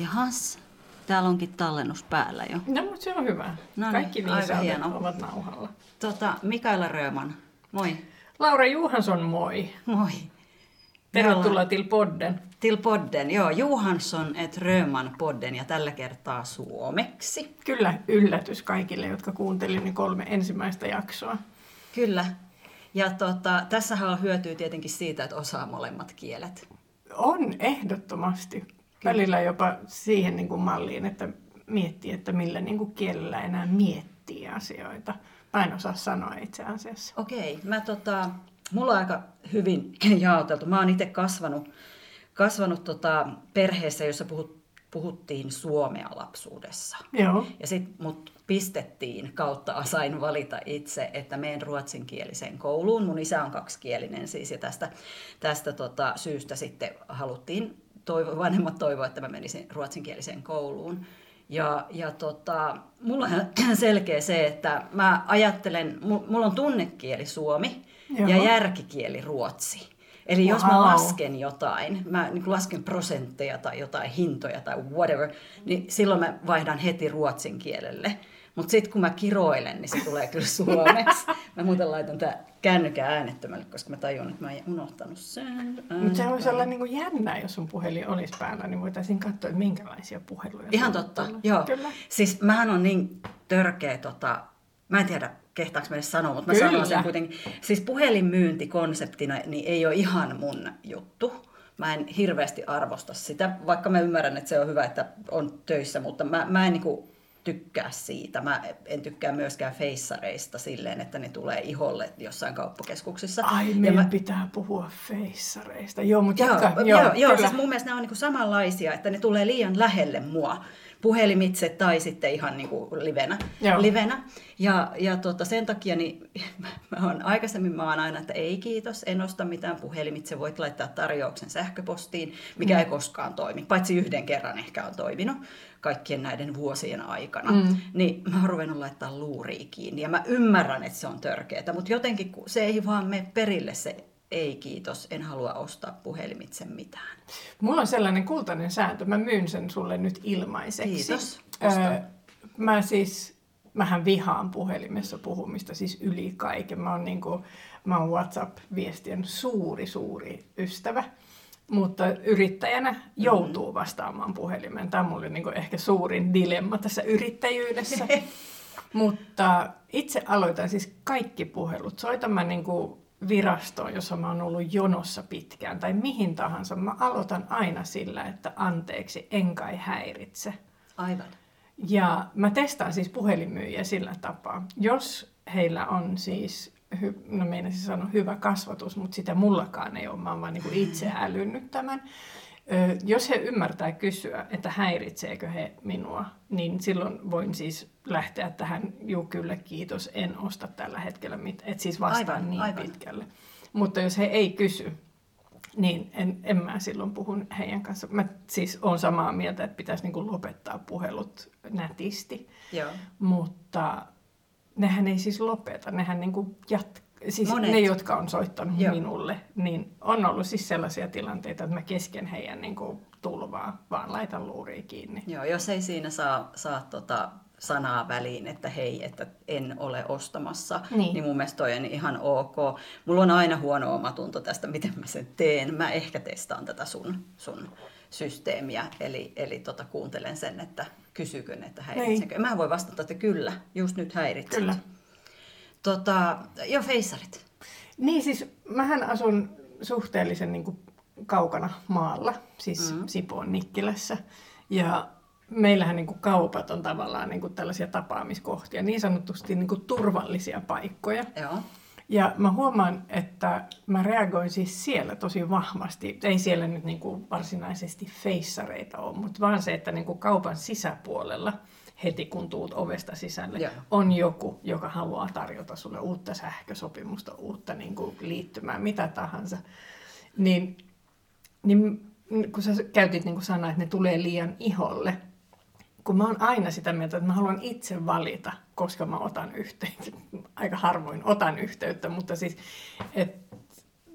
Jahas, täällä onkin tallennus päällä jo. No, mutta se on hyvä. No niin, Kaikki aika viisaudet hieno. ovat nauhalla. Tota, Mikaela Rööman, moi. Laura Johansson, moi. Moi. Tervetuloa til podden. Till podden, joo, Johansson et Rööman podden ja tällä kertaa suomeksi. Kyllä yllätys kaikille, jotka kuuntelivat ne kolme ensimmäistä jaksoa. Kyllä. Ja tota, tässähän hyötyy tietenkin siitä, että osaa molemmat kielet. On ehdottomasti. Välillä jopa siihen niin kuin malliin, että miettii, että millä niin kuin kielellä enää miettii asioita. Mä en osaa sanoa itse asiassa. Okei, mä tota, mulla on aika hyvin jaoteltu. Mä oon itse kasvanut, kasvanut tota perheessä, jossa puhut, puhuttiin suomea lapsuudessa. Joo. Ja sitten mut pistettiin kautta sain valita itse, että menen ruotsinkieliseen kouluun. Mun isä on kaksikielinen siis ja tästä, tästä tota syystä sitten haluttiin, toivo, vanhemmat toivoivat, että mä menisin ruotsinkieliseen kouluun. Ja, ja tota, mulla on selkeä se, että mä ajattelen, mulla on tunnekieli suomi Joo. ja järkikieli ruotsi. Eli jos mä Wow. lasken jotain, mä niin lasken prosentteja tai jotain hintoja tai whatever, niin silloin mä vaihdan heti ruotsin kielelle. Mutta sitten kun mä kiroilen, niin se tulee kyllä suomeksi. Mä muuten laitan tää kännykän äänettömälle, koska mä tajun, että mä en unohtanut sen. Mutta se voisi olla niin jännää, jos sun puhelin olisi päällä, niin voitaisiin katsoa, että minkälaisia puheluja. Ihan totta, tulee. joo. Kyllä. Siis mähän on niin törkeä, tota, mä en tiedä kehtaanko mä edes sanoa, mutta mä Kyllä. sanon sen kuitenkin. Siis puhelinmyynti konseptina niin ei ole ihan mun juttu. Mä en hirveästi arvosta sitä, vaikka mä ymmärrän, että se on hyvä, että on töissä, mutta mä, mä en niinku tykkää siitä. Mä en tykkää myöskään feissareista silleen, että ne tulee iholle jossain kauppakeskuksissa. Ai, Ja meidän mä- pitää puhua feissareista. Joo, mutta Joo, jatka. joo, joo, joo siis mun mielestä ne on niinku samanlaisia, että ne tulee liian lähelle mua puhelimitse tai sitten ihan niinku livenä. Joo. livenä. Ja, ja tota, sen takia niin, mä oon, aikaisemmin mä oon aina, että ei kiitos, en osta mitään puhelimitse, voit laittaa tarjouksen sähköpostiin, mikä Mm. ei koskaan toimi, paitsi yhden kerran ehkä on toiminut kaikkien näiden vuosien aikana. Mm. Niin mä oon ruvennut laittaa luuria kiinni ja mä ymmärrän, että se on törkeetä, mutta jotenkin kun se ei vaan mene perille se ei kiitos, en halua ostaa puhelimitse mitään. Mulla on sellainen kultainen sääntö, mä myyn sen sulle nyt ilmaiseksi. Kiitos. Osta. Öö, mä siis, mähän vihaan puhelimessa puhumista siis yli kaiken. Mä oon, niinku, mä oon WhatsApp-viestien suuri, suuri ystävä. Mutta yrittäjänä joutuu vastaamaan puhelimeen. Tämä on mulle niinku ehkä suurin dilemma tässä yrittäjyydessä. Mutta itse aloitan siis kaikki puhelut. Soitan mä niinku virastoon, jossa mä oon ollut jonossa pitkään, tai mihin tahansa. Mä aloitan aina sillä, että anteeksi, en kai häiritse. Aivan. Ja mä testaan siis puhelinmyyjiä sillä tapaa. Jos heillä on siis, hy, no meinasin sanoa hyvä kasvatus, mutta sitä mullakaan ei ole, mä oon vaan niin itse älynnyt tämän. Ö, jos he ymmärtää kysyä, että häiritseekö he minua, niin silloin voin siis lähteä tähän, juu kyllä kiitos, en osta tällä hetkellä mitään, että siis vastaan Aivan, niin aivan. pitkälle. Mutta jos he ei kysy, niin en, en mä silloin puhu heidän kanssa. Mä siis on samaa mieltä, että pitäisi niinku lopettaa puhelut nätisti, Joo. mutta nehän ei siis lopeta, nehän niinku jat... Siis Monet. ne, jotka on soittanut Joo. minulle, niin on ollut siis sellaisia tilanteita, että mä kesken heidän niinku tulvaa vaan laitan luuria kiinni. Joo, jos ei siinä saa, saa tota sanaa väliin, että hei, että en ole ostamassa, Niin. niin, niin mun mielestä toi on ihan ok. Mulla on aina huono omatunto tästä, miten mä sen teen. Mä ehkä testaan tätä sun, sun systeemiä, eli, eli tota, kuuntelen sen, että kysykö ne, että häiritsenkö. Mä voin vastata, että kyllä, just nyt häiritset. Kyllä. Tota, jo feissarit. Niin siis mähän asun suhteellisen niin kuin kaukana maalla, siis mm. Sipoon Nikkilässä. Ja meillähän niin kuin kaupat on tavallaan niin kuin tällaisia tapaamiskohtia, niin sanotusti niin kuin turvallisia paikkoja. Joo. Ja mä huomaan, että mä reagoin siis siellä tosi vahvasti. Ei siellä nyt niin kuin varsinaisesti feissareita ole, mutta vaan se, että niin kuin kaupan sisäpuolella heti kun tuut ovesta sisälle, Joo. on joku, joka haluaa tarjota sulle uutta sähkösopimusta, uutta niin kuin liittymää, mitä tahansa. Niin, niin kun sä käytit niin kuin sanaa, että ne tulee liian iholle, kun mä oon aina sitä mieltä, että mä haluan itse valita, koska mä otan yhteyttä. Aika harvoin otan yhteyttä, mutta siis, että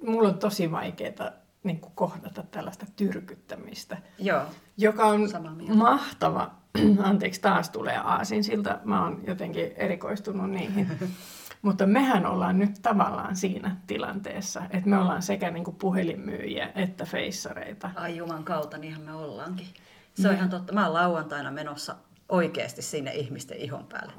mulla on tosi vaikeaa niin kuin kohdata tällaista tyrkyttämistä, Joo. joka on mahtava. Anteeksi, taas tulee aasinsilta. Mä oon jotenkin erikoistunut niihin. Mutta mehän ollaan nyt tavallaan siinä tilanteessa, että me ollaan sekä niin kuin puhelinmyyjiä että feissareita. Ai juman kautta, niinhän me ollaankin. Se on ihan totta. Mä oon lauantaina menossa oikeasti sinne ihmisten ihon päälle.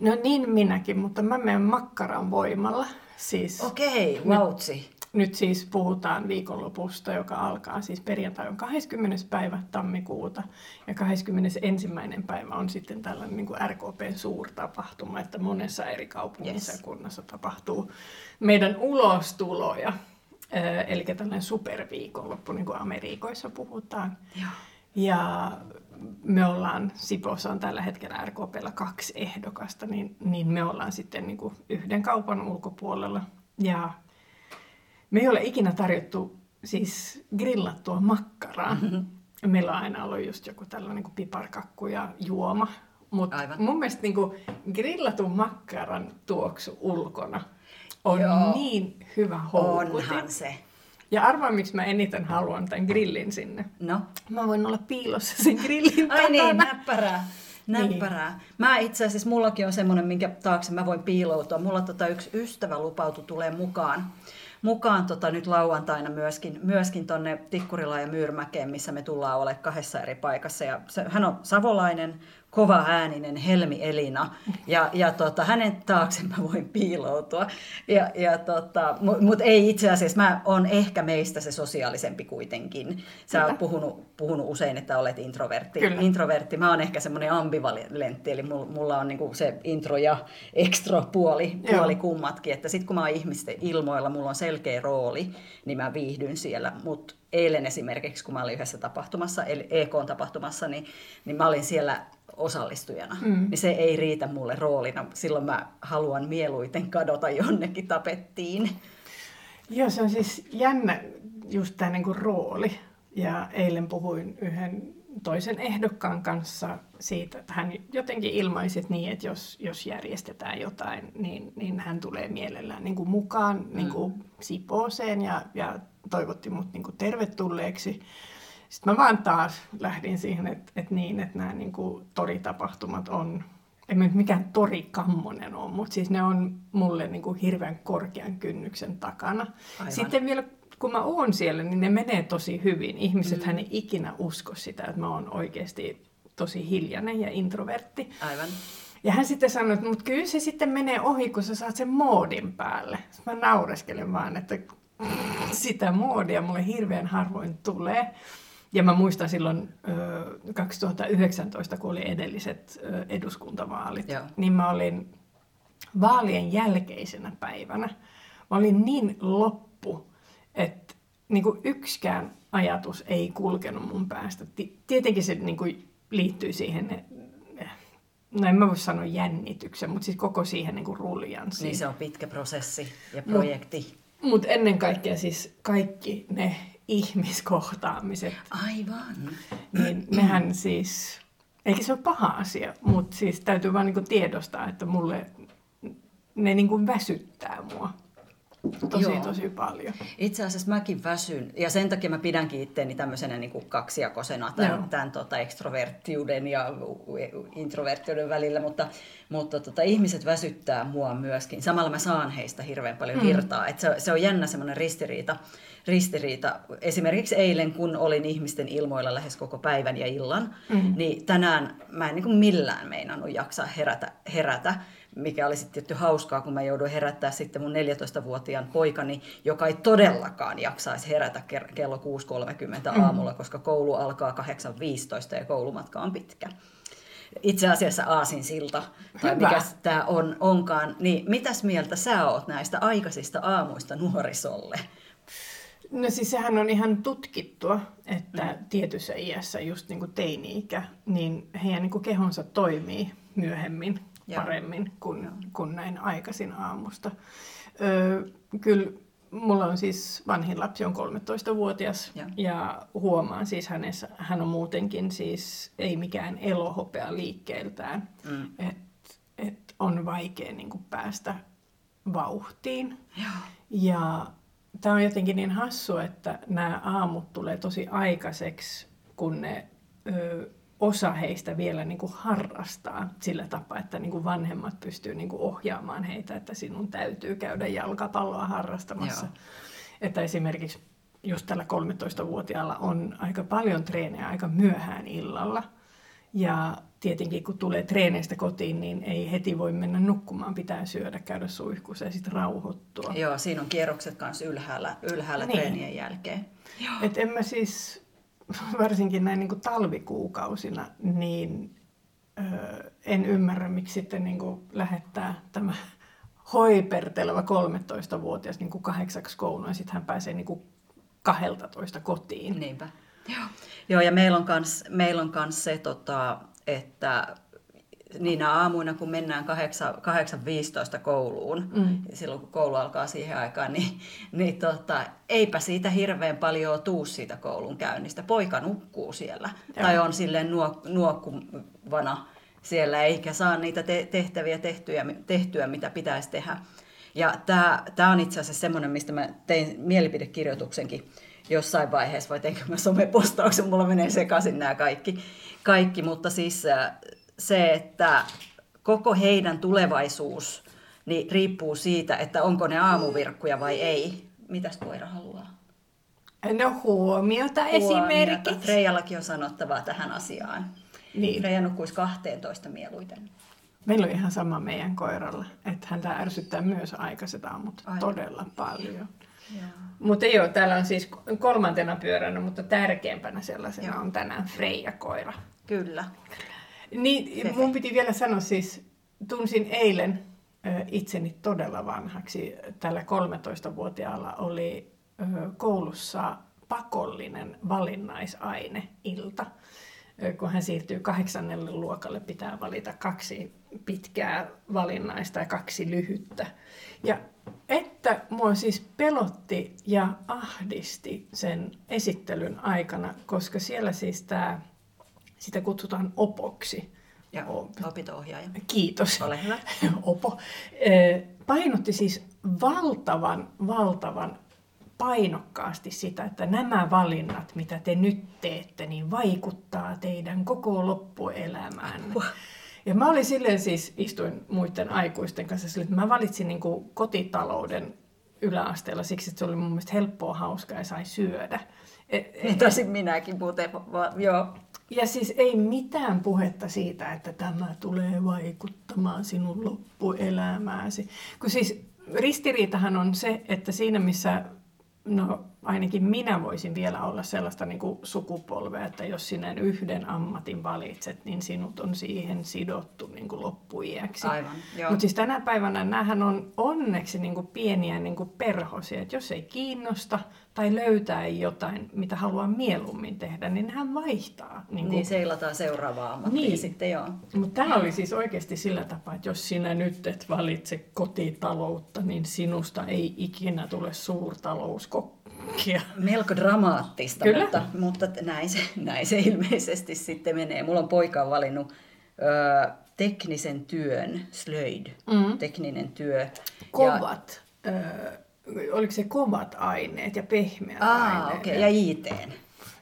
No niin minäkin, mutta mä menen makkaran voimalla. Siis Okei, vautsi. nyt siis puhutaan viikonlopusta, joka alkaa siis perjantai on 20. päivä tammikuuta ja 21. päivä on sitten tällainen niin kuin RKPn suurtapahtuma, että monessa eri kaupungissa Yes. ja kunnassa tapahtuu meidän ulostuloja. Eli tällainen superviikonloppu, niin kuin Amerikoissa puhutaan. Joo. Ja me ollaan, Sipossa on tällä hetkellä RKPllä kaksi ehdokasta, niin, niin me ollaan sitten niin kuin yhden kaupan ulkopuolella. Ja me ei ole ikinä tarjottu siis grillattua makkaraa. Mm-hmm. Meillä on aina ollut just joku tällainen niin kuin piparkakku ja juoma. Mutta mun mielestä niin kuin grillatun makkaran tuoksu ulkona on Joo. niin hyvä houkutin. Onhan se. Ja arvaa, miksi mä eniten haluan tämän grillin sinne. No. Mä voin olla piilossa sen grillin Ai niin, näppärää. Näppärää. Niin. Mä itse asiassa, mullakin on semmoinen, minkä taakse mä voin piiloutua. Mulla tota yksi ystävä lupautui tulee mukaan. Mukaan tota nyt lauantaina myöskin, myöskin tonne Tikkurilaan ja Myyrmäkeen, missä me tullaan olemaan kahdessa eri paikassa. Ja se, hän on savolainen, kova ääninen Helmi Elina. Ja, ja tota, hänen taakse mä voin piiloutua. Ja, ja tota, Mutta ei itse asiassa, mä oon ehkä meistä se sosiaalisempi kuitenkin. Sä Kyllä. oot puhunut, puhunut usein, että olet introvertti. Kyllä. introvertti. Mä oon ehkä semmoinen ambivalentti, eli mulla, on niinku se intro ja extra puoli, Joo. puoli kummatkin. Että sit kun mä oon ihmisten ilmoilla, mulla on selkeä rooli, niin mä viihdyn siellä. Mutta eilen esimerkiksi, kun mä olin yhdessä tapahtumassa, eli EK-tapahtumassa, niin, niin mä olin siellä osallistujana. Mm. Niin se ei riitä mulle roolina. Silloin mä haluan mieluiten kadota jonnekin tapettiin. Joo, se on siis jännä just tämä niinku rooli. Ja eilen puhuin yhden toisen ehdokkaan kanssa siitä, että hän jotenkin ilmaisi että niin, että jos, jos järjestetään jotain, niin, niin hän tulee mielellään niin kuin mukaan mm. niin kuin Sipooseen ja, ja toivotti mut niin kuin tervetulleeksi. Sitten mä vaan taas lähdin siihen, että, että niin, että nämä niin kuin toritapahtumat on, en mä nyt mikään torikammonen ole, mutta siis ne on mulle niin kuin hirveän korkean kynnyksen takana. Aivan. Sitten vielä kun mä oon siellä, niin ne menee tosi hyvin. Ihmiset mm. ei ikinä usko sitä, että mä oon oikeasti tosi hiljainen ja introvertti. Aivan. Ja hän sitten sanoi, että mutta kyllä se sitten menee ohi, kun sä saat sen moodin päälle. Sitten mä naureskelen vaan, että sitä moodia mulle hirveän harvoin tulee. Ja mä muistan silloin ö, 2019, kun oli edelliset eduskuntavaalit, Joo. niin mä olin vaalien jälkeisenä päivänä. Mä olin niin loppu, että niin kuin yksikään ajatus ei kulkenut mun päästä. Ti- Tietenkin se niin kuin liittyy siihen, eh, no en mä voi sanoa jännityksen, mutta siis koko siihen niin ruljanssiin. Niin se on pitkä prosessi ja projekti. Mutta ennen kaikkea siis kaikki ne ihmiskohtaamiset, Aivan. niin nehän siis, eikä se ole paha asia, mutta siis täytyy vaan niinku tiedostaa, että mulle ne niinku väsyttää mua tosi Joo. tosi paljon. Itse asiassa mäkin väsyn, ja sen takia mä pidänkin itteeni tämmöisenä niin kuin kaksijakosena Joo. tämän, tämän tota ekstroverttiuden ja introverttiuden välillä, mutta, mutta tota, ihmiset väsyttää mua myöskin. Samalla mä saan heistä hirveän paljon Mm. virtaa. Et se, se on jännä semmoinen ristiriita, ristiriita. Esimerkiksi eilen, kun olin ihmisten ilmoilla lähes koko päivän ja illan, Mm. niin tänään mä en niin kuin millään meinannut jaksaa herätä, herätä mikä oli sitten tietty hauskaa, kun mä jouduin herättää sitten mun 14-vuotiaan poikani, joka ei todellakaan jaksaisi herätä kello 6.30 aamulla, koska koulu alkaa 8.15 ja koulumatka on pitkä. Itse asiassa Aasinsilta, tai mikä tämä on, onkaan, niin mitäs mieltä sä oot näistä aikaisista aamuista nuorisolle? No siis sehän on ihan tutkittua, että mm. tietyssä iässä, just niin kuin teini-ikä, niin heidän niin kuin kehonsa toimii myöhemmin Joo. paremmin kuin, kuin näin aikaisin aamusta. Öö, kyllä mulla on siis vanhin lapsi on 13-vuotias Joo. ja huomaan siis hänessä, hän on muutenkin siis ei mikään elohopea liikkeeltään, Mm. että et on vaikea niin kuin päästä vauhtiin. Joo. Ja tämä on jotenkin niin hassu, että nämä aamut tulee tosi aikaiseksi, kun ne ö, osa heistä vielä niin kuin harrastaa sillä tapaa, että niin kuin vanhemmat pystyy niin kuin ohjaamaan heitä, että sinun täytyy käydä jalkapalloa harrastamassa. Joo. Että esimerkiksi just tällä 13-vuotiaalla on aika paljon treenejä aika myöhään illalla. Ja tietenkin kun tulee treeneistä kotiin, niin ei heti voi mennä nukkumaan, pitää syödä, käydä suihkussa ja sitten rauhoittua. Joo, siinä on kierrokset kanssa ylhäällä, ylhäällä niin. treenien jälkeen. Joo. Et en mä siis, varsinkin näin niin kuin talvikuukausina, niin en ymmärrä, miksi sitten niin kuin lähettää tämä hoiperteleva 13-vuotias niin kuin kahdeksaksi kouluun ja sitten hän pääsee niin kuin 12 kotiin. Niinpä. Joo, Joo ja meillä on kans se, tota, että niinä aamuina, kun mennään 8.15 kouluun, mm. silloin kun koulu alkaa siihen aikaan, niin, niin tota, eipä siitä hirveän paljon tuu siitä koulun käynnistä. Poika nukkuu siellä Joo. tai on silleen nuok, nuokkuvana siellä, eikä saa niitä te- tehtäviä tehtyä, tehtyä, mitä pitäisi tehdä. Ja tämä on itse asiassa semmoinen, mistä mä tein mielipidekirjoituksenkin jossain vaiheessa, vai teinkö mä somepostauksen, mulla menee sekaisin nämä kaikki, kaikki. mutta siis äh, se, että koko heidän tulevaisuus niin riippuu siitä, että onko ne aamuvirkkuja vai ei. Mitäs koira haluaa? No huomiota, huomiota. esimerkiksi. Freijallakin on sanottavaa tähän asiaan. Niin. Freija nukkuisi 12 mieluiten. Meillä on ihan sama meidän koiralla, että häntä ärsyttää myös aikaiset aamut Aivan. todella paljon. Mutta joo, täällä on siis kolmantena pyöränä, mutta tärkeimpänä sellaisena joo. on tänään Freija-koira. Kyllä. Niin, mun piti vielä sanoa siis, tunsin eilen itseni todella vanhaksi. Tällä 13-vuotiaalla oli koulussa pakollinen valinnaisaine ilta kun hän siirtyy kahdeksannelle luokalle, pitää valita kaksi pitkää valinnaista ja kaksi lyhyttä. Ja että mua siis pelotti ja ahdisti sen esittelyn aikana, koska siellä siis tämä, sitä kutsutaan opoksi. Ja opinto-ohjaaja. Kiitos. Ole hyvä. Opo. Painotti siis valtavan, valtavan painokkaasti sitä, että nämä valinnat, mitä te nyt teette, niin vaikuttaa teidän koko loppuelämään. Ja mä olin silleen siis, istuin muiden aikuisten kanssa silleen, että mä valitsin niin kotitalouden yläasteella siksi, että se oli mun mielestä helppoa, hauskaa ja sai syödä. Et, et, Tosin minäkin muuten, joo. Ja siis ei mitään puhetta siitä, että tämä tulee vaikuttamaan sinun loppuelämääsi. Kun siis ristiriitahan on se, että siinä missä No ainakin minä voisin vielä olla sellaista niin kuin sukupolvea, että jos sinä yhden ammatin valitset, niin sinut on siihen sidottu niin kuin loppuiäksi. Mutta siis tänä päivänä näähän on onneksi niin kuin pieniä niin kuin perhosia, että jos ei kiinnosta tai löytää jotain, mitä haluaa mieluummin tehdä, niin hän vaihtaa. Niin, kuin... niin seilataan seuraavaa ammattia niin. sitten, joo. Mutta tämä oli siis oikeasti sillä tapaa, että jos sinä nyt et valitse kotitaloutta, niin sinusta ei ikinä tule suurtalouskokkia. Melko dramaattista, Kyllä. mutta, mutta näin, se, näin se ilmeisesti sitten menee. Mulla on poika valinnut ö, teknisen työn, slöid, mm. tekninen työ. Kovat. Ja, ö, oliko se kovat aineet ja pehmeät Aa, aineet. Okay. Ja IT.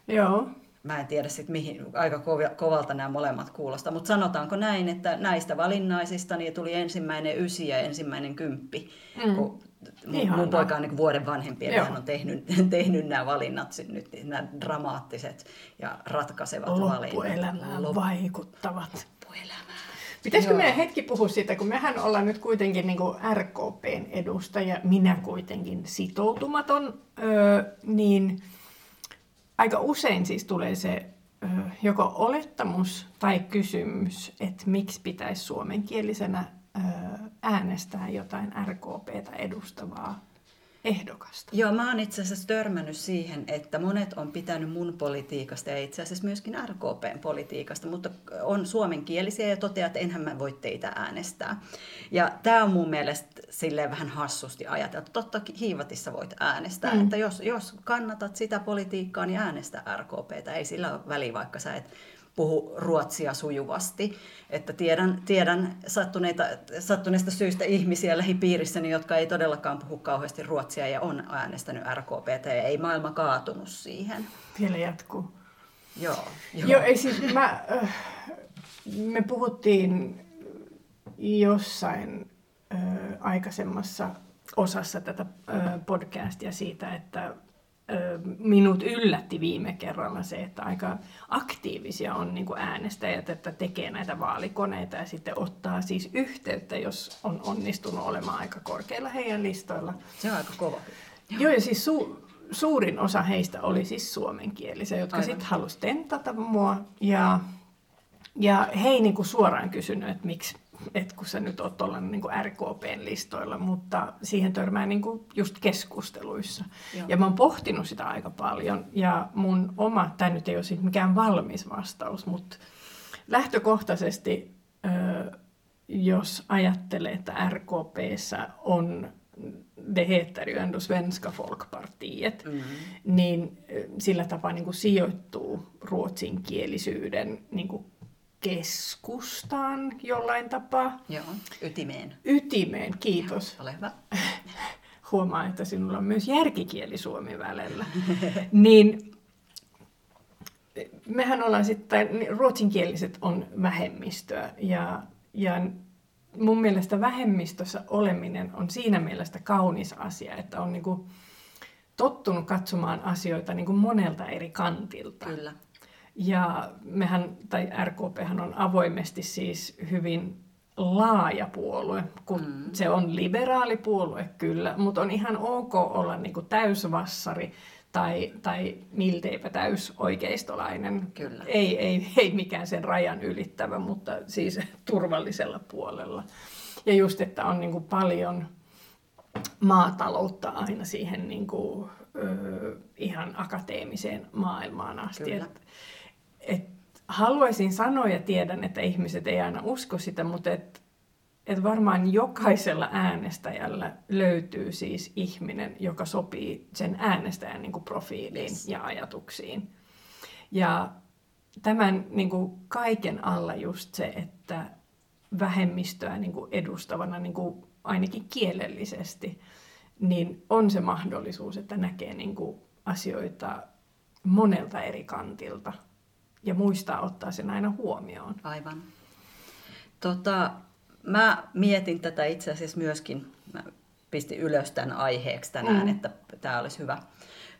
Joo. Mä en tiedä sit mihin, aika kovalta nämä molemmat kuulostaa, mutta sanotaanko näin, että näistä valinnaisista niin tuli ensimmäinen ysi ja ensimmäinen kymppi, mm. kun mun, mun poika on niin vuoden vanhempi, ja hän on tehnyt, tehnyt nämä valinnat, nyt nämä dramaattiset ja ratkaisevat valinnat. Loppuelämään vaikuttavat. Loppuelämään. Pitäisikö meidän hetki puhua siitä, kun mehän ollaan nyt kuitenkin niin kuin RKPn edustaja, minä kuitenkin sitoutumaton, öö, niin aika usein siis tulee se öö, joko olettamus tai kysymys, että miksi pitäisi suomenkielisenä öö, äänestää jotain RKPtä edustavaa ehdokasta. Joo, mä oon itse asiassa törmännyt siihen, että monet on pitänyt mun politiikasta ja itse asiassa myöskin RKPn politiikasta, mutta on suomenkielisiä ja toteaa, että enhän mä voi teitä äänestää. Ja tämä on mun mielestä silleen vähän hassusti ajateltu. Totta hiivatissa voit äänestää, mm. että jos, jos kannatat sitä politiikkaa, niin äänestä RKPtä. Ei sillä ole väliä, vaikka sä et puhu ruotsia sujuvasti. Että tiedän, tiedän sattuneita, sattuneista syistä ihmisiä lähipiirissäni, jotka ei todellakaan puhu kauheasti ruotsia ja on äänestänyt RKPtä ja ei maailma kaatunut siihen. Vielä jatkuu. Joo. Joo, joo ei siis mä, äh, me puhuttiin jossain äh, aikaisemmassa osassa tätä äh, podcastia siitä, että minut yllätti viime kerralla se, että aika aktiivisia on niin kuin äänestäjät, että tekee näitä vaalikoneita ja sitten ottaa siis yhteyttä, jos on onnistunut olemaan aika korkeilla heidän listoilla. Se on aika kova. Joo, ja siis su- suurin osa heistä oli siis suomenkielisiä, jotka sitten halusi tentata mua. Ja, ja he ei niin kuin suoraan kysynyt, että miksi, että kun sä nyt oot tuolla niin RKPn listoilla, mutta siihen törmää niin kuin just keskusteluissa. Joo. Ja mä oon pohtinut sitä aika paljon, ja mun oma, tämä nyt ei ole siis mikään valmis vastaus, mutta lähtökohtaisesti, jos ajattelee, että RKPssä on det heter ju ändå Svenska Folkpartiet, mm. niin sillä tapaa niin kuin sijoittuu ruotsinkielisyyden niin kuin keskustaan jollain tapaa. Joo, ytimeen. Ytimeen, kiitos. Ole hyvä. Huomaa, että sinulla on myös järkikieli suomi välillä. niin mehän ollaan sitten, ruotsinkieliset on vähemmistöä ja, ja mun mielestä vähemmistössä oleminen on siinä mielessä kaunis asia, että on niin kuin tottunut katsomaan asioita niin kuin monelta eri kantilta. Kyllä. Ja mehän, tai RKP on avoimesti siis hyvin laaja puolue, kun mm. se on liberaalipuolue kyllä, mutta on ihan ok olla niin kuin täysvassari tai, tai milteipä täysoikeistolainen. Kyllä. Ei, ei, ei mikään sen rajan ylittävä, mutta siis turvallisella puolella. Ja just, että on niin kuin paljon maataloutta aina siihen niin kuin, ö, ihan akateemiseen maailmaan asti. Kyllä. Et haluaisin sanoa ja tiedän, että ihmiset ei aina usko sitä, mutta et, et varmaan jokaisella äänestäjällä löytyy siis ihminen, joka sopii sen äänestäjän niin kuin profiiliin yes. ja ajatuksiin. Ja tämän niin kuin kaiken alla just se, että vähemmistöä niin kuin edustavana niin kuin ainakin kielellisesti, niin on se mahdollisuus, että näkee niin kuin asioita monelta eri kantilta ja muistaa ottaa sen aina huomioon. Aivan. Tota, mä mietin tätä itse asiassa myöskin, mä pistin ylös tämän aiheeksi tänään, mm. että tämä olisi hyvä,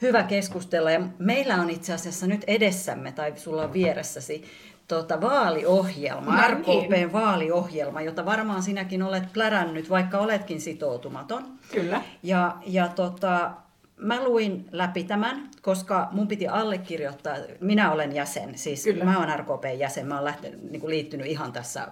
hyvä keskustella. Ja meillä on itse asiassa nyt edessämme, tai sulla on vieressäsi, tota, vaaliohjelma, no, RKPn niin. vaaliohjelma, jota varmaan sinäkin olet plärännyt, vaikka oletkin sitoutumaton. Kyllä. Ja, ja tota, mä luin läpi tämän, koska mun piti allekirjoittaa, minä olen jäsen, siis Kyllä. mä olen RKPn jäsen, mä olen lähtenyt, niin liittynyt ihan tässä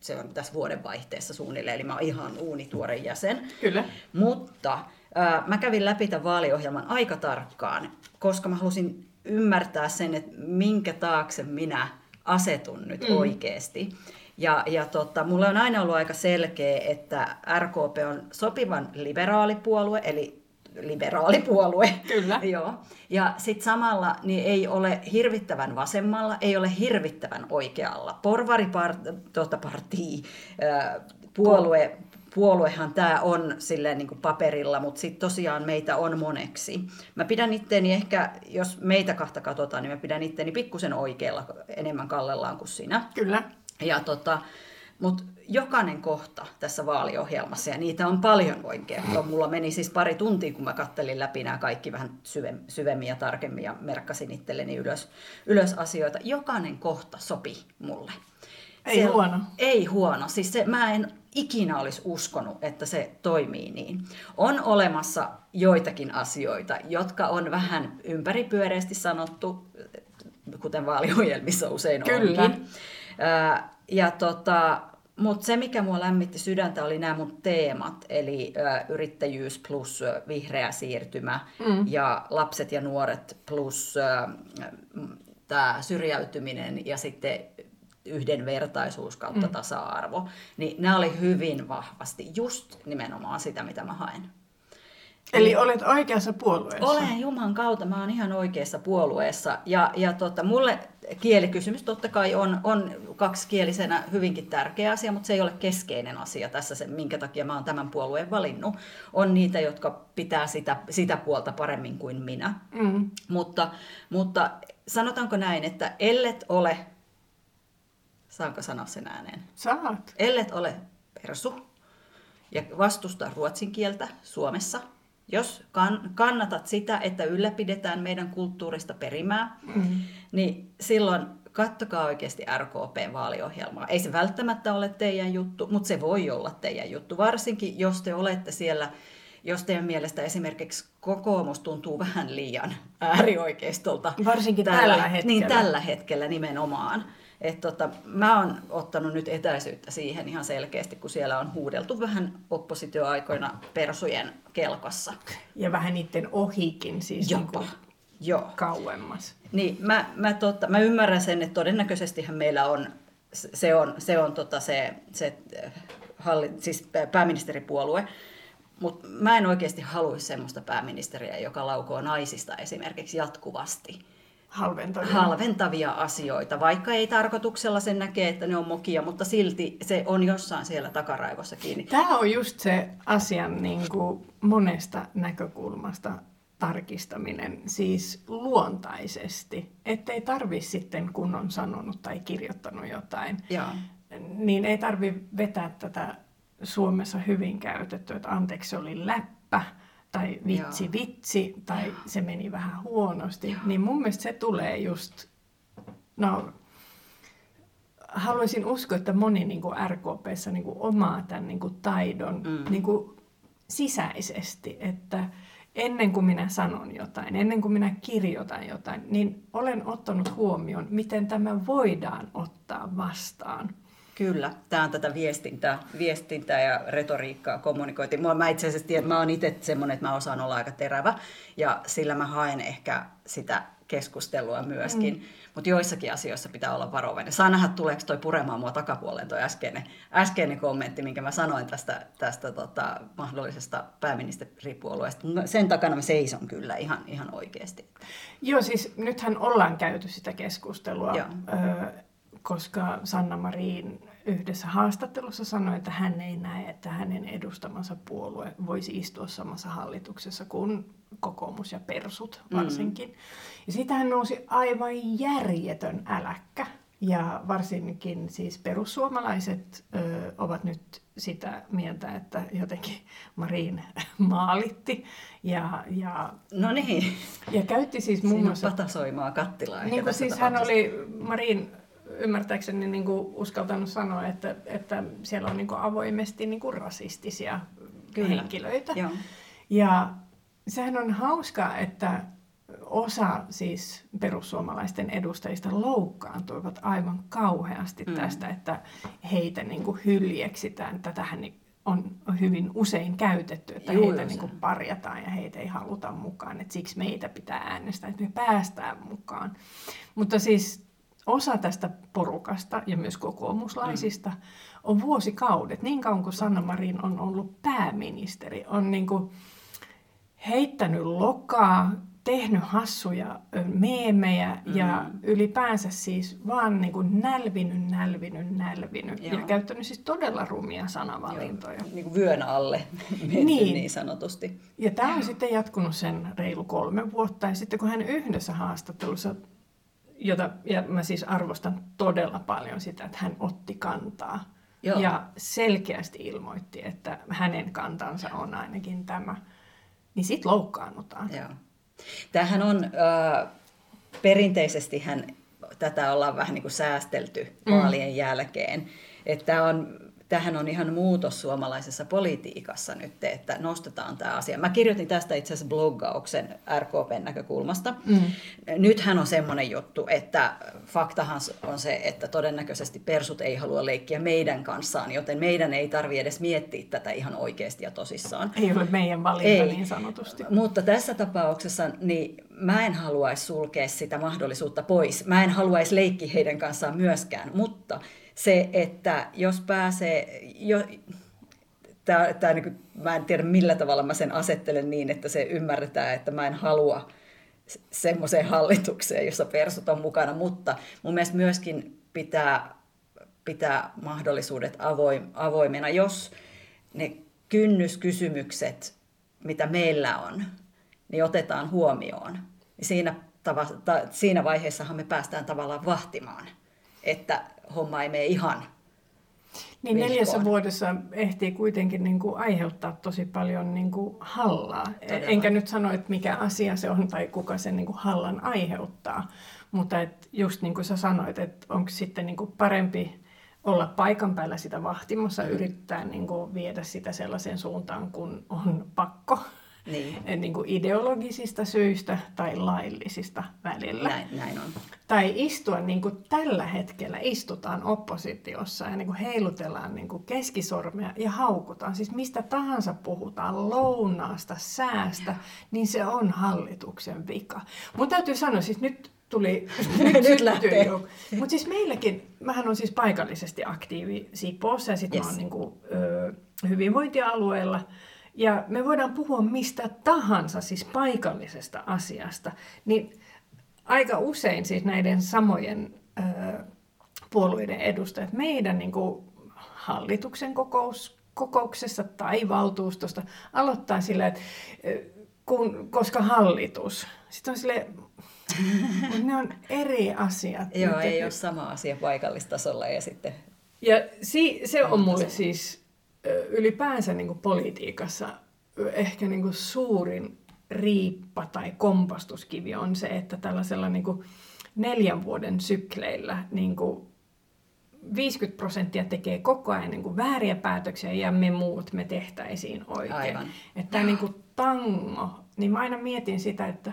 se on tässä vuodenvaihteessa suunnilleen, eli mä oon ihan uunituore jäsen. Kyllä. Mutta äh, mä kävin läpi tämän vaaliohjelman aika tarkkaan, koska mä halusin ymmärtää sen, että minkä taakse minä asetun nyt mm. oikeasti. Ja, ja tota, mulla on aina ollut aika selkeä, että RKP on sopivan liberaalipuolue, eli liberaalipuolue. Kyllä. Joo. Ja sitten samalla niin ei ole hirvittävän vasemmalla, ei ole hirvittävän oikealla. Porvaripartii, tuota, partii, puolue, puoluehan tämä on silleen niin kuin paperilla, mutta sitten tosiaan meitä on moneksi. Mä pidän itteeni ehkä, jos meitä kahta katsotaan, niin mä pidän itteeni pikkusen oikealla enemmän kallellaan kuin sinä. Kyllä. Ja tota, mutta jokainen kohta tässä vaaliohjelmassa, ja niitä on paljon, voin kertoa. Mulla meni siis pari tuntia, kun mä kattelin läpi nämä kaikki vähän syvemmin ja tarkemmin ja merkkasin itselleni ylös, ylös asioita. Jokainen kohta sopi mulle. Ei Siellä, huono. Ei huono. Siis se, mä en ikinä olisi uskonut, että se toimii niin. On olemassa joitakin asioita, jotka on vähän ympäripyöreästi sanottu, kuten vaaliohjelmissa usein Kyllä. onkin. Ja tota, mutta se, mikä mua lämmitti sydäntä, oli nämä mun teemat, eli ö, yrittäjyys plus ö, vihreä siirtymä mm. ja lapset ja nuoret plus tämä syrjäytyminen ja sitten yhdenvertaisuus kautta mm. tasa-arvo. Niin nämä oli hyvin vahvasti just nimenomaan sitä, mitä mä haen. Eli olet oikeassa puolueessa? Olen Juman kautta, mä oon ihan oikeassa puolueessa. Ja, ja tota, mulle kielikysymys totta kai on, on kaksikielisenä hyvinkin tärkeä asia, mutta se ei ole keskeinen asia tässä, se, minkä takia mä oon tämän puolueen valinnut. On niitä, jotka pitää sitä, sitä puolta paremmin kuin minä. Mm. Mutta, mutta sanotaanko näin, että ellet ole, saanko sanoa sen ääneen? Saat. Ellet ole persu ja vastusta ruotsin kieltä Suomessa, jos kannatat sitä, että ylläpidetään meidän kulttuurista perimää, mm. niin silloin kattokaa oikeasti RKPn vaaliohjelmaa. Ei se välttämättä ole teidän juttu, mutta se voi olla teidän juttu, varsinkin jos te olette siellä jos teidän mielestä esimerkiksi kokoomus tuntuu vähän liian äärioikeistolta. Varsinkin tällä, tällä hetkellä. Niin tällä hetkellä nimenomaan. Et tota, mä oon ottanut nyt etäisyyttä siihen ihan selkeästi, kun siellä on huudeltu vähän oppositioaikoina persujen kelkassa. Ja vähän niiden ohikin siis Jopa. Niin Joo. kauemmas. Niin, mä, mä, tota, mä ymmärrän sen, että todennäköisesti meillä on, se on, se, on tota se, se äh, halli, siis pääministeripuolue, mutta mä en oikeasti haluaisi semmoista pääministeriä, joka laukoo naisista esimerkiksi jatkuvasti halventavia. halventavia asioita, vaikka ei tarkoituksella sen näkee, että ne on mokia, mutta silti se on jossain siellä takaraivossa kiinni. Tämä on just se asian niin kuin monesta näkökulmasta tarkistaminen, siis luontaisesti, ettei tarvi sitten, kun on sanonut tai kirjoittanut jotain, ja. niin ei tarvi vetää tätä Suomessa hyvin käytettyä, että anteeksi se oli läppä, tai vitsi Joo. vitsi, tai Joo. se meni vähän huonosti, Joo. niin mun mielestä se tulee just, no haluaisin uskoa, että moni niin kuin RKPssä niin kuin omaa tämän niin kuin taidon mm. niin kuin sisäisesti, että ennen kuin minä sanon jotain, ennen kuin minä kirjoitan jotain, niin olen ottanut huomioon, miten tämä voidaan ottaa vastaan. Kyllä, tämä on tätä viestintää, viestintää ja retoriikkaa, kommunikointia. Mä itse asiassa tiedän, mä oon itse semmoinen, että mä osaan olla aika terävä ja sillä mä haen ehkä sitä keskustelua myöskin. Mm. Mutta joissakin asioissa pitää olla varovainen. Saa nähdä, tuleeko toi puremaan mua takapuoleen toi äskeinen, äskeinen kommentti, minkä mä sanoin tästä, tästä tota, mahdollisesta pääministeripuolueesta. No, sen takana mä seison kyllä ihan, ihan oikeasti. Joo, siis nythän ollaan käyty sitä keskustelua. Joo. Öö, koska Sanna Marin yhdessä haastattelussa sanoi, että hän ei näe, että hänen edustamansa puolue voisi istua samassa hallituksessa kuin kokoomus ja persut mm. varsinkin. Mm. Ja siitä hän nousi aivan järjetön äläkkä. Ja varsinkin siis perussuomalaiset ö, ovat nyt sitä mieltä, että jotenkin Marin maalitti. Ja, ja, no niin. Ja käytti siis muun muassa... patasoimaa kattilaa. Niin kuin siis hän oli, Marin ymmärtääkseni niin kuin uskaltanut sanoa, että, että siellä on niin kuin avoimesti niin kuin rasistisia Kyllä. henkilöitä. Joo. Ja sehän on hauskaa, että osa siis perussuomalaisten edustajista loukkaantuivat aivan kauheasti mm. tästä, että heitä niin kuin hyljeksitään. Tätähän on hyvin usein käytetty, että Juu, heitä niin kuin parjataan ja heitä ei haluta mukaan. Että siksi meitä pitää äänestää, että me päästään mukaan. Mutta siis osa tästä porukasta ja myös kokoomuslaisista on vuosikaudet, niin kauan kuin Sanna Marin on ollut pääministeri, on niin kuin heittänyt lokaa, tehnyt hassuja meemejä mm. ja ylipäänsä siis vaan niin kuin nälvinyt, nälvinyt, nälvinyt Joo. ja käyttänyt siis todella rumia sanavalintoja. Joo. Niin kuin vyön alle niin. niin sanotusti. Ja tämä on sitten jatkunut sen reilu kolme vuotta ja sitten kun hän yhdessä haastattelussa jota, ja mä siis arvostan todella paljon sitä, että hän otti kantaa. Joo. Ja selkeästi ilmoitti, että hänen kantansa on ainakin tämä. Niin sit loukkaannutaan. Joo. Tämähän on, äh, perinteisesti hän, tätä ollaan vähän niin kuin säästelty mm. vaalien jälkeen. Että on tähän on ihan muutos suomalaisessa politiikassa nyt, että nostetaan tämä asia. Mä kirjoitin tästä itse asiassa bloggauksen RKPn näkökulmasta. Mm. Nythän on semmoinen juttu, että faktahan on se, että todennäköisesti persut ei halua leikkiä meidän kanssaan, joten meidän ei tarvi edes miettiä tätä ihan oikeasti ja tosissaan. Ei ole meidän valinta ei. niin sanotusti. Mutta tässä tapauksessa niin mä en haluaisi sulkea sitä mahdollisuutta pois. Mä en haluaisi leikki heidän kanssaan myöskään, mutta se, että jos pääsee, jo, tää, tää, niin kuin, mä en tiedä millä tavalla mä sen asettelen niin, että se ymmärretään, että mä en halua semmoiseen hallitukseen, jossa persut on mukana, mutta mun mielestä myöskin pitää, pitää mahdollisuudet avoim, avoimena, jos ne kynnyskysymykset, mitä meillä on, niin otetaan huomioon. Niin siinä, tava, ta, siinä vaiheessahan me päästään tavallaan vahtimaan, että homma ei mene ihan niin neljässä vuodessa ehtii kuitenkin niin kuin aiheuttaa tosi paljon niin kuin hallaa. Todella. Enkä nyt sano, että mikä asia se on tai kuka sen niin kuin hallan aiheuttaa. Mutta et just niin kuin sä sanoit, että onko sitten niin kuin parempi olla paikan päällä sitä vahtimassa, mm. yrittää niin kuin viedä sitä sellaiseen suuntaan, kun on pakko niin. niin kuin ideologisista syistä tai laillisista välillä. Näin, näin on. Tai istua niin kuin tällä hetkellä, istutaan oppositiossa ja niin kuin heilutellaan niin kuin keskisormea ja haukutaan. Siis mistä tahansa puhutaan, lounaasta, säästä, niin se on hallituksen vika. Mun täytyy sanoa, siis nyt tuli, nyt, nyt lähtee. Mutta siis meilläkin, mähän on siis paikallisesti aktiivi Sipoossa ja sitten yes. mä oon niin kuin, ö, hyvinvointialueella. Ja me voidaan puhua mistä tahansa, siis paikallisesta asiasta, niin aika usein siis näiden samojen ö, puolueiden edustajat meidän niin kuin, hallituksen kokous, kokouksessa tai valtuustosta aloittaa sillä, että kun, koska hallitus, sitten on sille, ne on eri asiat. Joo, ei ole sama asia paikallistasolla ja sitten... Ja si, se on mulle siis ylipäänsä niin kuin politiikassa ehkä niin kuin suurin riippa tai kompastuskivi on se, että tällaisella niin kuin neljän vuoden sykleillä niin kuin 50 prosenttia tekee koko ajan niin kuin vääriä päätöksiä ja me muut me tehtäisiin oikein. Aivan. Että tämä niin kuin tango, niin mä aina mietin sitä, että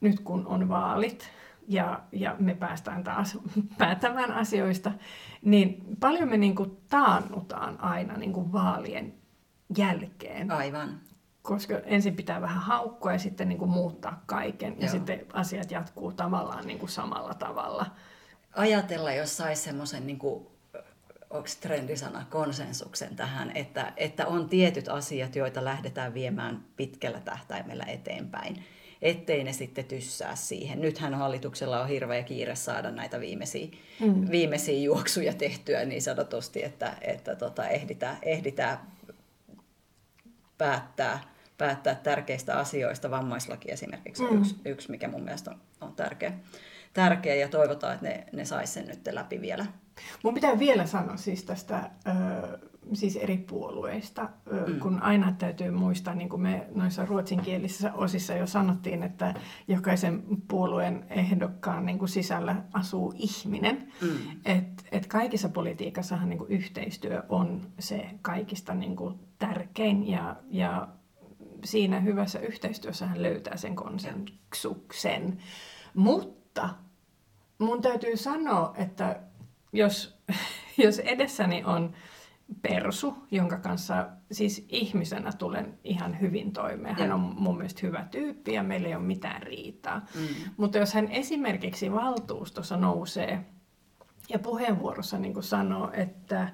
nyt kun on vaalit, ja, ja me päästään taas päättämään asioista, niin paljon me niin kuin taannutaan aina niin kuin vaalien jälkeen. Aivan. Koska ensin pitää vähän haukkoa ja sitten niin kuin muuttaa kaiken Joo. ja sitten asiat jatkuu tavallaan niin kuin samalla tavalla. Ajatella, jos saisi semmoisen, niin kuin, onko trendisana, konsensuksen tähän, että, että on tietyt asiat, joita lähdetään viemään pitkällä tähtäimellä eteenpäin ettei ne sitten tyssää siihen. Nythän hallituksella on hirveä kiire saada näitä viimeisiä, mm. viimeisiä juoksuja tehtyä niin sanotusti, että, että tota, ehditään, ehditään päättää, päättää tärkeistä asioista. Vammaislaki esimerkiksi on mm. yksi, yksi, mikä mun mielestä on, on tärkeä, tärkeä ja toivotaan, että ne, ne saisi sen nyt läpi vielä. Mun pitää vielä sanoa siis tästä siis eri puolueista, mm. kun aina täytyy muistaa, niin kuin me noissa ruotsinkielisissä osissa jo sanottiin, että jokaisen puolueen ehdokkaan niin kuin sisällä asuu ihminen. Mm. Et, et kaikissa politiikassahan niin kuin yhteistyö on se kaikista niin kuin tärkein ja, ja siinä hyvässä yhteistyössähän löytää sen konsensuksen. Mutta mun täytyy sanoa, että jos, jos edessäni on persu, jonka kanssa siis ihmisenä tulen ihan hyvin toimeen. Hän on mun mielestä hyvä tyyppi ja meillä ei ole mitään riitaa. Mm. Mutta jos hän esimerkiksi valtuustossa nousee ja puheenvuorossa niin sanoo, että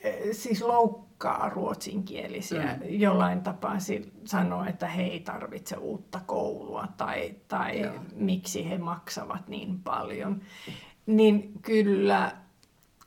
e, siis loukkaa ruotsinkielisiä mm. jollain tapaa sanoo, että he ei tarvitse uutta koulua tai, tai miksi he maksavat niin paljon, niin kyllä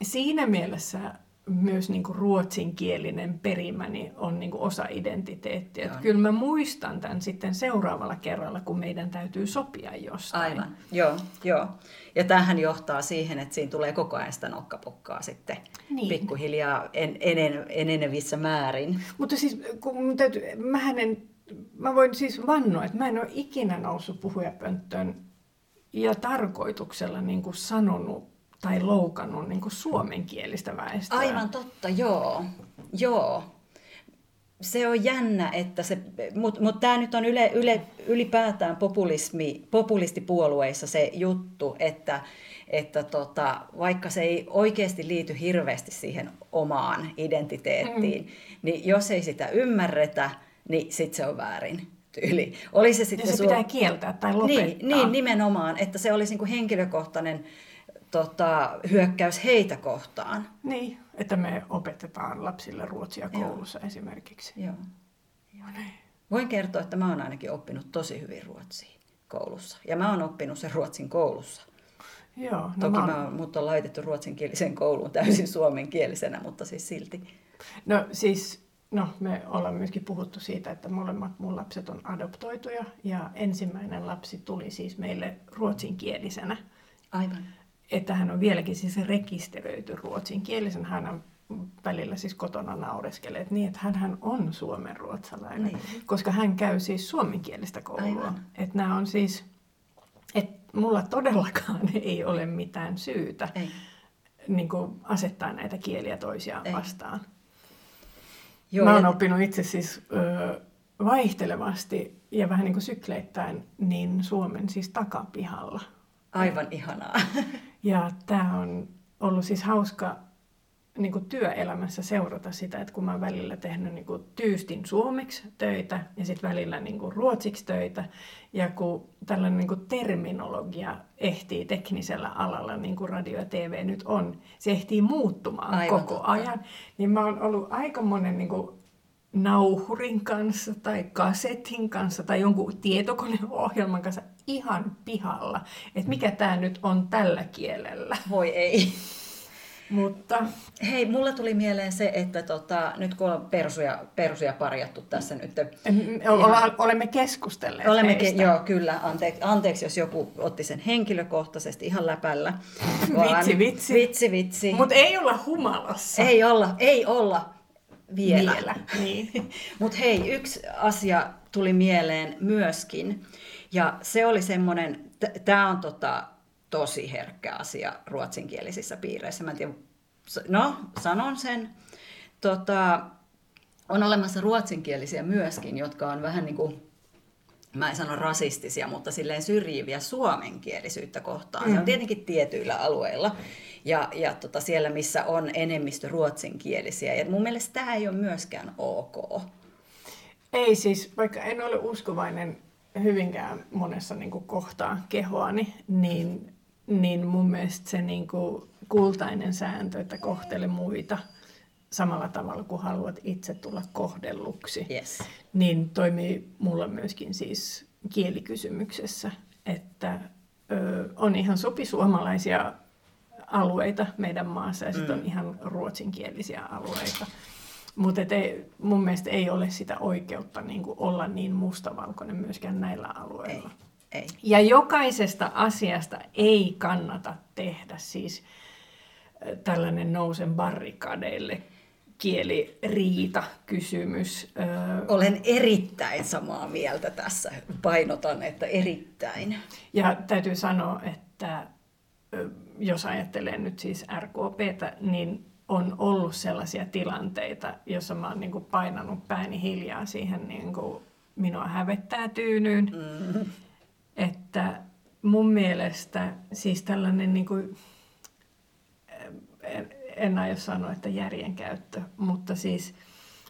siinä mielessä myös niin kuin ruotsinkielinen perimäni on niin kuin osa identiteettiä. Että kyllä mä muistan tämän sitten seuraavalla kerralla, kun meidän täytyy sopia jostain. Aivan, joo, joo. Ja tähän johtaa siihen, että siinä tulee koko ajan sitä nokkapokkaa sitten niin. pikkuhiljaa en, enen, enenevissä määrin. Mutta siis kun täytyy, mähän en, mä voin siis vannoa, että mä en ole ikinä noussut puhujapönttöön ja tarkoituksella niin kuin sanonut tai loukannut niin kuin suomenkielistä väestöä. Aivan totta, joo. joo. Se on jännä, että se, mutta mut tämä nyt on yle, yle, ylipäätään populismi, populistipuolueissa se juttu, että, että tota, vaikka se ei oikeasti liity hirveästi siihen omaan identiteettiin, mm. niin jos ei sitä ymmärretä, niin sitten se on väärin tyyli. Oli se sitten ja se su- pitää kieltää tai lopettaa. Niin, niin, nimenomaan, että se olisi niin kuin henkilökohtainen tota, hyökkäys heitä kohtaan. Niin, että me opetetaan lapsille ruotsia koulussa Joo. esimerkiksi. Joo. Joo niin. Voin kertoa, että mä oon ainakin oppinut tosi hyvin ruotsia koulussa. Ja mä oon oppinut sen ruotsin koulussa. Joo, no Toki mä... Mä, mut on laitettu ruotsinkieliseen kouluun täysin suomenkielisenä, mutta siis silti. No siis, no me ollaan myöskin puhuttu siitä, että molemmat mun lapset on adoptoituja ja ensimmäinen lapsi tuli siis meille ruotsinkielisenä. Aivan. Että hän on vieläkin siis rekisteröity ruotsinkielisen. Hän on välillä siis kotona naureskelee, niin, että hän on suomenruotsalainen, niin. koska hän käy siis suomenkielistä koulua. Että nämä on siis, että mulla todellakaan ei ole mitään syytä ei. Niin kuin asettaa näitä kieliä toisiaan ei. vastaan. Joo, Mä oon ja... oppinut itse siis ö, vaihtelevasti ja vähän niin kuin sykleittäin niin Suomen siis takapihalla. Aivan ihanaa. Ja tämä on ollut siis hauska niin kuin työelämässä seurata sitä, että kun mä oon välillä tehnyt niin kuin tyystin suomeksi töitä ja sitten välillä niin kuin ruotsiksi töitä, ja kun tällainen niin kuin terminologia ehtii teknisellä alalla, niin kuin radio ja TV nyt on, se ehtii muuttumaan Aivan koko totta. ajan, niin mä oon ollut aika monen niin kuin nauhurin kanssa tai kasetin kanssa tai jonkun tietokoneohjelman kanssa ihan pihalla, että mikä tämä nyt on tällä kielellä. Voi ei. Mutta... Hei, mulla tuli mieleen se, että tota, nyt kun on persuja, persuja parjattu tässä nyt. Olla, olemme keskustelleet olemme ke- Joo, kyllä. Anteeksi, anteeksi, jos joku otti sen henkilökohtaisesti ihan läpällä. vitsi, vitsi. Vitsi, vitsi. Mutta ei olla humalassa. Ei olla, ei olla vielä. vielä. Niin. Mutta hei, yksi asia tuli mieleen myöskin. Ja se oli semmoinen, tämä on tota, tosi herkkä asia ruotsinkielisissä piireissä. Mä en tiedä, no, sanon sen. Tota, on olemassa ruotsinkielisiä myöskin, jotka on vähän niin kuin, mä en sano rasistisia, mutta silleen syrjiviä suomenkielisyyttä kohtaan. Mm. Se on mm. tietenkin tietyillä alueilla ja, ja tota, siellä, missä on enemmistö ruotsinkielisiä. Ja mun mielestä tämä ei ole myöskään ok. Ei siis, vaikka en ole uskovainen hyvinkään monessa niin kuin kohtaa kehoani, niin niin mun mielestä se niin kuin kultainen sääntö, että kohtele muita samalla tavalla kuin haluat itse tulla kohdelluksi, yes. niin toimii mulla myöskin siis kielikysymyksessä, että ö, on ihan sopisuomalaisia alueita meidän maassa ja sitten mm. on ihan ruotsinkielisiä alueita. Mutta mun mielestä ei ole sitä oikeutta niin kuin olla niin mustavalkoinen myöskään näillä alueilla. Ei. Ei. Ja jokaisesta asiasta ei kannata tehdä siis tällainen nousen barrikadeille kieliriita kysymys. Olen erittäin samaa mieltä tässä. Painotan, että erittäin. Ja täytyy sanoa, että jos ajattelee nyt siis RKPtä, niin on ollut sellaisia tilanteita, joissa mä oon niin painanut pääni hiljaa siihen niin kuin minua hävettää tyynyyn. Mm-hmm. Että mun mielestä siis tällainen, niin kuin, en, en aio sanoa, että järjenkäyttö, mutta siis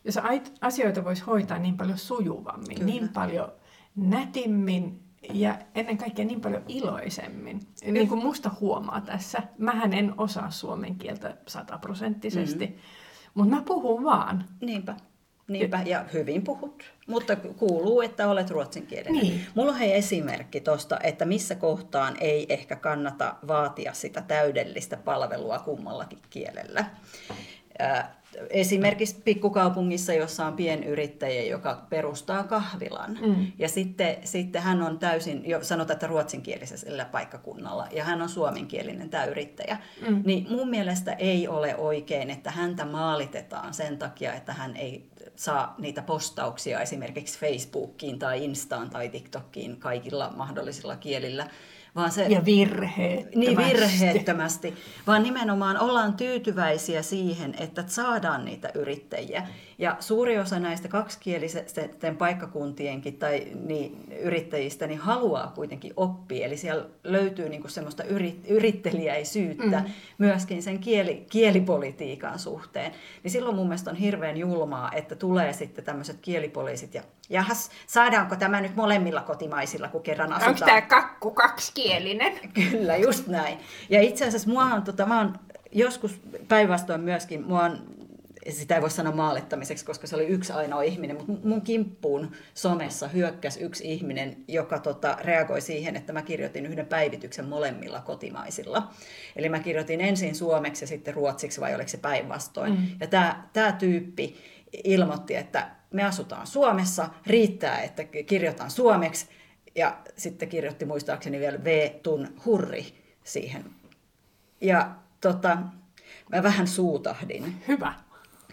jos asioita voisi hoitaa niin paljon sujuvammin, Kyllä. niin paljon nätimmin ja ennen kaikkea niin paljon iloisemmin. Niin kuin musta huomaa tässä, mähän en osaa suomen kieltä sataprosenttisesti, mm-hmm. mutta mä puhun vaan. Niinpä. Niinpä, ja hyvin puhut, mutta kuuluu, että olet ruotsinkielinen. Niin. Mulla on hei esimerkki tuosta, että missä kohtaan ei ehkä kannata vaatia sitä täydellistä palvelua kummallakin kielellä. Esimerkiksi pikkukaupungissa, jossa on pienyrittäjä, joka perustaa kahvilan. Mm. Ja sitten, sitten hän on täysin, jo sanotaan, että ruotsinkielisellä paikkakunnalla, ja hän on suomenkielinen tämä yrittäjä. Mm. Niin mun mielestä ei ole oikein, että häntä maalitetaan sen takia, että hän ei saa niitä postauksia esimerkiksi Facebookiin tai Instaan tai TikTokiin kaikilla mahdollisilla kielillä. Vaan se, ja virheettömästi. Niin virheettömästi, vaan nimenomaan ollaan tyytyväisiä siihen, että saadaan niitä yrittäjiä. Ja suuri osa näistä kaksikielisten paikkakuntienkin tai niin, yrittäjistä niin haluaa kuitenkin oppia. Eli siellä löytyy niin kuin semmoista yrit, yrittelijäisyyttä mm. myöskin sen kieli, kielipolitiikan suhteen. Niin silloin mun mielestä on hirveän julmaa, että tulee sitten tämmöiset kielipoliisit ja jahas, saadaanko tämä nyt molemmilla kotimaisilla, kun kerran asutaan. Onko tämä kakku kaksikielinen? Kyllä, just näin. Ja itse asiassa mua on, tota, mä oon joskus päinvastoin myöskin, mua on sitä ei voi sanoa maalittamiseksi, koska se oli yksi ainoa ihminen, mutta mun kimppuun somessa hyökkäsi yksi ihminen, joka tota, reagoi siihen, että mä kirjoitin yhden päivityksen molemmilla kotimaisilla. Eli mä kirjoitin ensin suomeksi ja sitten ruotsiksi, vai oliko se päinvastoin. Mm. Ja tämä tyyppi ilmoitti, että me asutaan Suomessa, riittää, että kirjoitan suomeksi, ja sitten kirjoitti muistaakseni vielä V. Tun Hurri siihen. Ja tota, mä vähän suutahdin. Hyvä.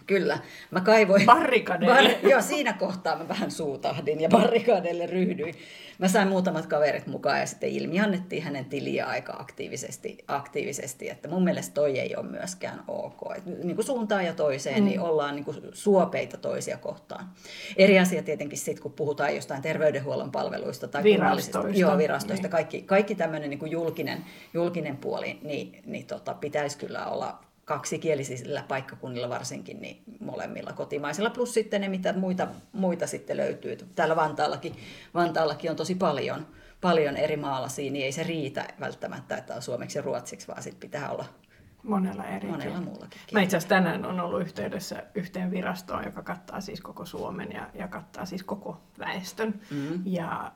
Kyllä. Mä kaivoin... Barrikadeille. Bar, joo, siinä kohtaa mä vähän suutahdin ja barrikadeille ryhdyin. Mä sain muutamat kaverit mukaan ja sitten ilmi annettiin hänen tiliä aika aktiivisesti, aktiivisesti että mun mielestä toi ei ole myöskään ok. Et niin kuin suuntaan ja toiseen, mm. niin ollaan niin kuin suopeita toisia kohtaan. Eri asia tietenkin sitten, kun puhutaan jostain terveydenhuollon palveluista tai virastoista. Joo, virastoista. Niin. Kaikki, kaikki tämmöinen niin julkinen, julkinen puoli, niin, niin tota, pitäisi kyllä olla kaksikielisillä paikkakunnilla varsinkin, niin molemmilla kotimaisilla, plus sitten ne, mitä muita, muita sitten löytyy. Täällä Vantaallakin, Vantaallakin on tosi paljon, paljon eri maalaisia, niin ei se riitä välttämättä, että on suomeksi ja ruotsiksi, vaan sitten pitää olla monella eri monella muullakin. Mä itse asiassa tänään on ollut yhteydessä yhteen virastoon, joka kattaa siis koko Suomen ja, ja kattaa siis koko väestön. Mm-hmm. Ja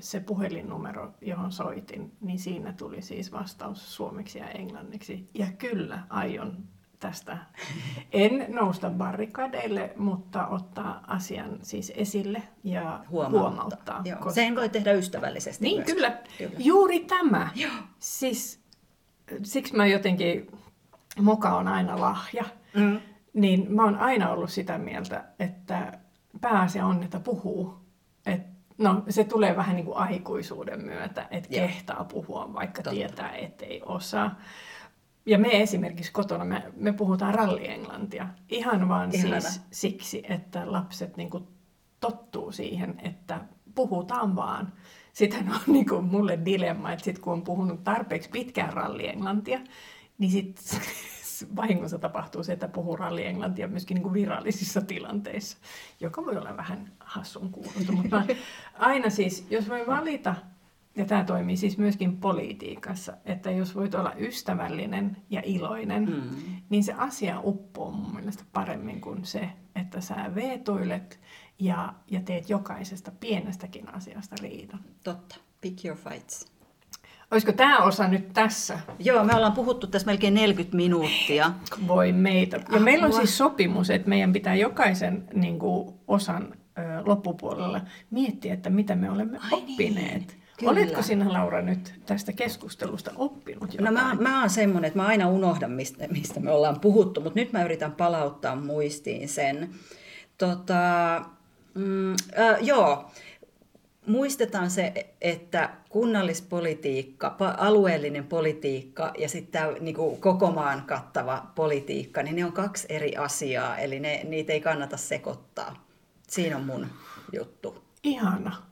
se puhelinnumero, johon soitin, niin siinä tuli siis vastaus suomeksi ja englanniksi. Ja kyllä, aion tästä en nousta barrikadeille, mutta ottaa asian siis esille ja huomauttaa. huomauttaa Joo. koska... Sen voi tehdä ystävällisesti Niin, kyllä. kyllä. Juuri tämä. Joo. Siis, siksi mä jotenkin, moka on aina lahja, mm. niin mä oon aina ollut sitä mieltä, että pääasia on, että puhuu. Että No se tulee vähän niin kuin aikuisuuden myötä, että Joo. kehtaa puhua, vaikka Totta. tietää, ettei osaa. Ja me esimerkiksi kotona, me, me puhutaan rallienglantia. Ihan vaan Ihana. siis siksi, että lapset niin kuin tottuu siihen, että puhutaan vaan. Sitten on niin kuin mulle dilemma, että sit kun on puhunut tarpeeksi pitkään rallienglantia, niin sitten vahingossa tapahtuu se, että puhuu rallienglantia myöskin niin kuin virallisissa tilanteissa, joka voi olla vähän hassun kuulosta. Mutta aina siis, jos voi valita, ja tämä toimii siis myöskin politiikassa, että jos voit olla ystävällinen ja iloinen, mm. niin se asia uppoo mun mielestä paremmin kuin se, että sä veetoilet ja, ja teet jokaisesta pienestäkin asiasta riidan. Totta. Pick your fights. Olisiko tämä osa nyt tässä? Joo, me ollaan puhuttu tässä melkein 40 minuuttia. Voi meitä. Ja meillä on siis sopimus, että meidän pitää jokaisen niin kuin, osan ö, loppupuolella miettiä, että mitä me olemme Ai niin, oppineet. Niin. Kyllä. Oletko sinä, Laura, nyt tästä keskustelusta oppinut jotain? No mä, mä oon semmoinen, että mä aina unohdan, mistä, mistä me ollaan puhuttu, mutta nyt mä yritän palauttaa muistiin sen. Tota, mm, äh, joo, muistetaan se, että kunnallispolitiikka, alueellinen politiikka ja sitten tämä niin koko maan kattava politiikka, niin ne on kaksi eri asiaa, eli ne, niitä ei kannata sekoittaa. Siinä on mun juttu. Ihana.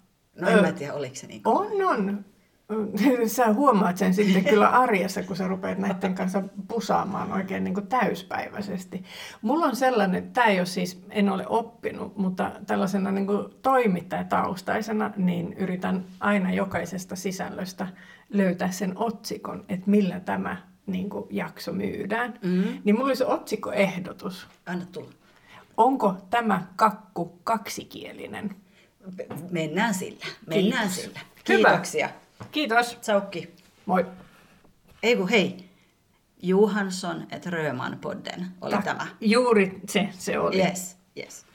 No en Ö, mä tiedä, oliko se niin On, on. Sä huomaat sen sitten kyllä arjessa, kun sä rupeat näiden kanssa pusaamaan oikein niin kuin täyspäiväisesti. Mulla on sellainen, tämä ei ole siis, en ole oppinut, mutta tällaisena niin kuin toimittajataustaisena, niin yritän aina jokaisesta sisällöstä löytää sen otsikon, että millä tämä niin kuin jakso myydään. Mm-hmm. Niin mulla olisi otsikkoehdotus. Anna tulla. Onko tämä kakku kaksikielinen? Mennään sillä. Mennään Kiitos. sillä. Kiitoksia. Hyvä. Kiitos. Tsaukki. Moi. Ei kun hei. Johansson et Röman podden oli Ta- tämä. Juuri se, se oli. Yes, yes.